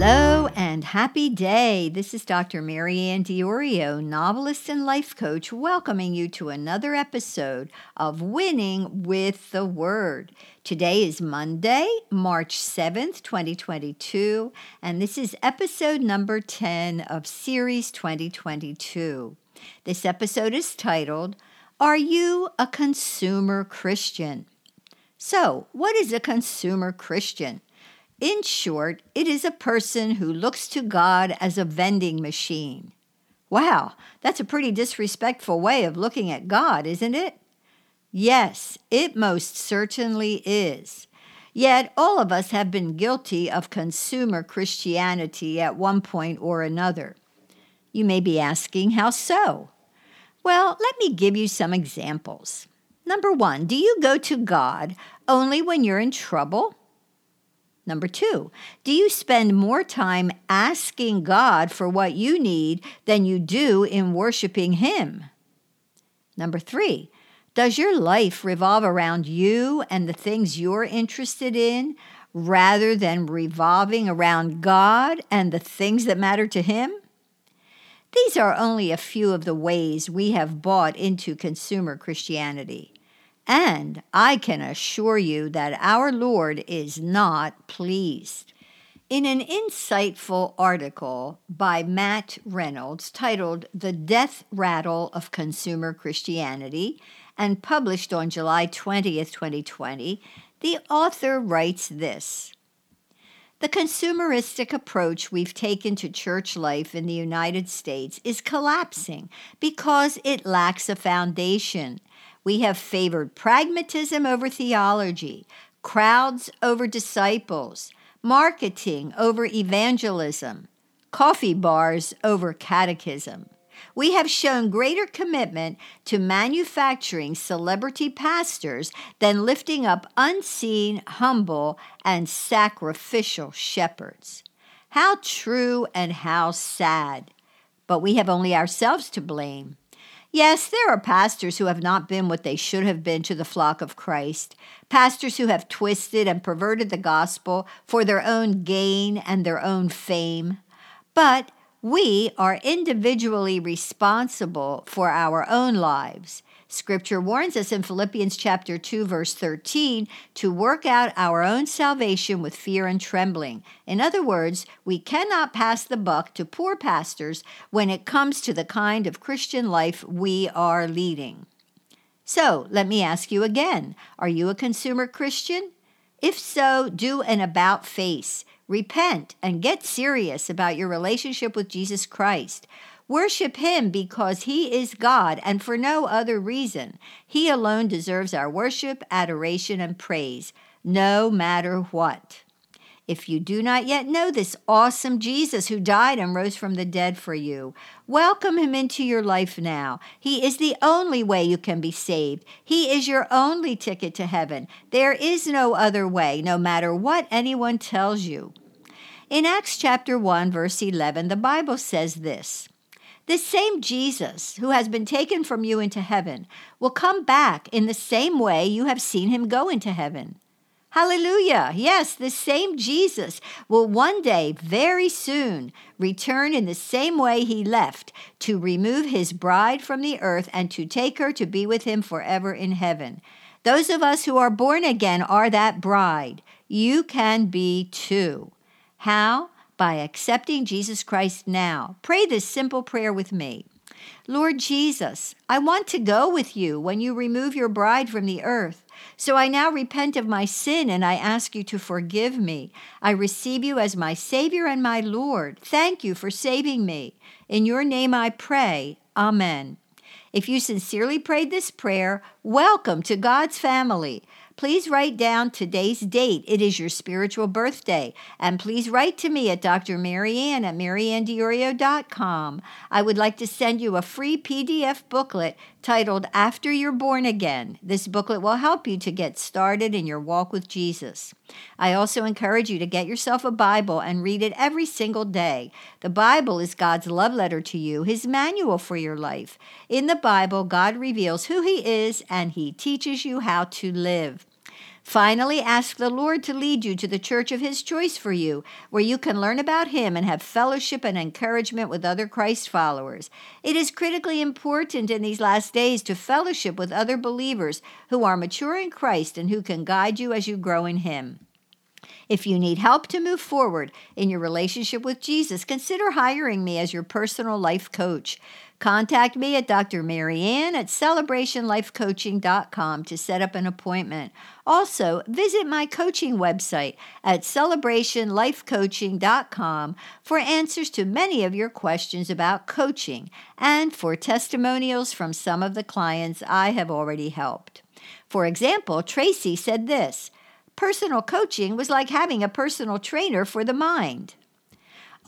Hello and happy day. This is Dr. Marianne Diorio, novelist and life coach, welcoming you to another episode of Winning with the Word. Today is Monday, March 7th, 2022, and this is episode number 10 of Series 2022. This episode is titled, Are You a Consumer Christian? So, what is a consumer Christian? In short, it is a person who looks to God as a vending machine. Wow, that's a pretty disrespectful way of looking at God, isn't it? Yes, it most certainly is. Yet all of us have been guilty of consumer Christianity at one point or another. You may be asking, how so? Well, let me give you some examples. Number one, do you go to God only when you're in trouble? Number two, do you spend more time asking God for what you need than you do in worshiping Him? Number three, does your life revolve around you and the things you're interested in rather than revolving around God and the things that matter to Him? These are only a few of the ways we have bought into consumer Christianity. And I can assure you that our Lord is not pleased. In an insightful article by Matt Reynolds titled The Death Rattle of Consumer Christianity and published on July 20th, 2020, the author writes this. The consumeristic approach we've taken to church life in the United States is collapsing because it lacks a foundation. We have favored pragmatism over theology, crowds over disciples, marketing over evangelism, coffee bars over catechism. We have shown greater commitment to manufacturing celebrity pastors than lifting up unseen, humble, and sacrificial shepherds. How true and how sad. But we have only ourselves to blame. Yes, there are pastors who have not been what they should have been to the flock of Christ, pastors who have twisted and perverted the gospel for their own gain and their own fame. But we are individually responsible for our own lives. Scripture warns us in Philippians chapter 2 verse 13 to work out our own salvation with fear and trembling. In other words, we cannot pass the buck to poor pastors when it comes to the kind of Christian life we are leading. So, let me ask you again, are you a consumer Christian? If so, do an about face. Repent and get serious about your relationship with Jesus Christ. Worship Him because He is God and for no other reason. He alone deserves our worship, adoration, and praise, no matter what. If you do not yet know this awesome Jesus who died and rose from the dead for you, welcome him into your life now. He is the only way you can be saved. He is your only ticket to heaven. There is no other way, no matter what anyone tells you. In Acts chapter 1, verse 11, the Bible says this this same Jesus, who has been taken from you into heaven, will come back in the same way you have seen him go into heaven. Hallelujah. Yes, the same Jesus will one day, very soon, return in the same way he left to remove his bride from the earth and to take her to be with him forever in heaven. Those of us who are born again are that bride. You can be too. How? by accepting Jesus Christ now. Pray this simple prayer with me. Lord Jesus, I want to go with you when you remove your bride from the earth. So I now repent of my sin and I ask you to forgive me. I receive you as my Savior and my Lord. Thank you for saving me. In your name I pray. Amen. If you sincerely prayed this prayer, welcome to God's family please write down today's date. It is your spiritual birthday. And please write to me at Dr. Marianne at mariannediorio.com. I would like to send you a free PDF booklet titled After You're Born Again. This booklet will help you to get started in your walk with Jesus. I also encourage you to get yourself a Bible and read it every single day. The Bible is God's love letter to you, His manual for your life. In the Bible, God reveals who He is and He teaches you how to live. Finally, ask the Lord to lead you to the church of His choice for you, where you can learn about Him and have fellowship and encouragement with other Christ followers. It is critically important in these last days to fellowship with other believers who are mature in Christ and who can guide you as you grow in Him. If you need help to move forward in your relationship with Jesus, consider hiring me as your personal life coach. Contact me at Dr. Marianne at celebrationlifecoaching.com to set up an appointment. Also, visit my coaching website at celebrationlifecoaching.com for answers to many of your questions about coaching and for testimonials from some of the clients I have already helped. For example, Tracy said this Personal coaching was like having a personal trainer for the mind.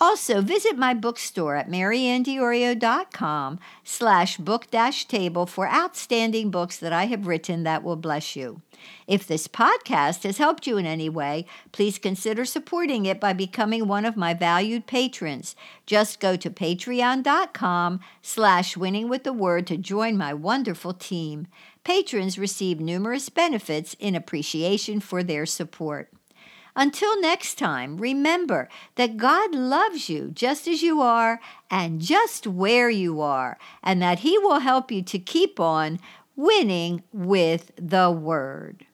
Also, visit my bookstore at mariannediorio.com slash book dash table for outstanding books that I have written that will bless you. If this podcast has helped you in any way, please consider supporting it by becoming one of my valued patrons. Just go to patreon.com slash winning with the word to join my wonderful team. Patrons receive numerous benefits in appreciation for their support. Until next time, remember that God loves you just as you are and just where you are, and that He will help you to keep on winning with the Word.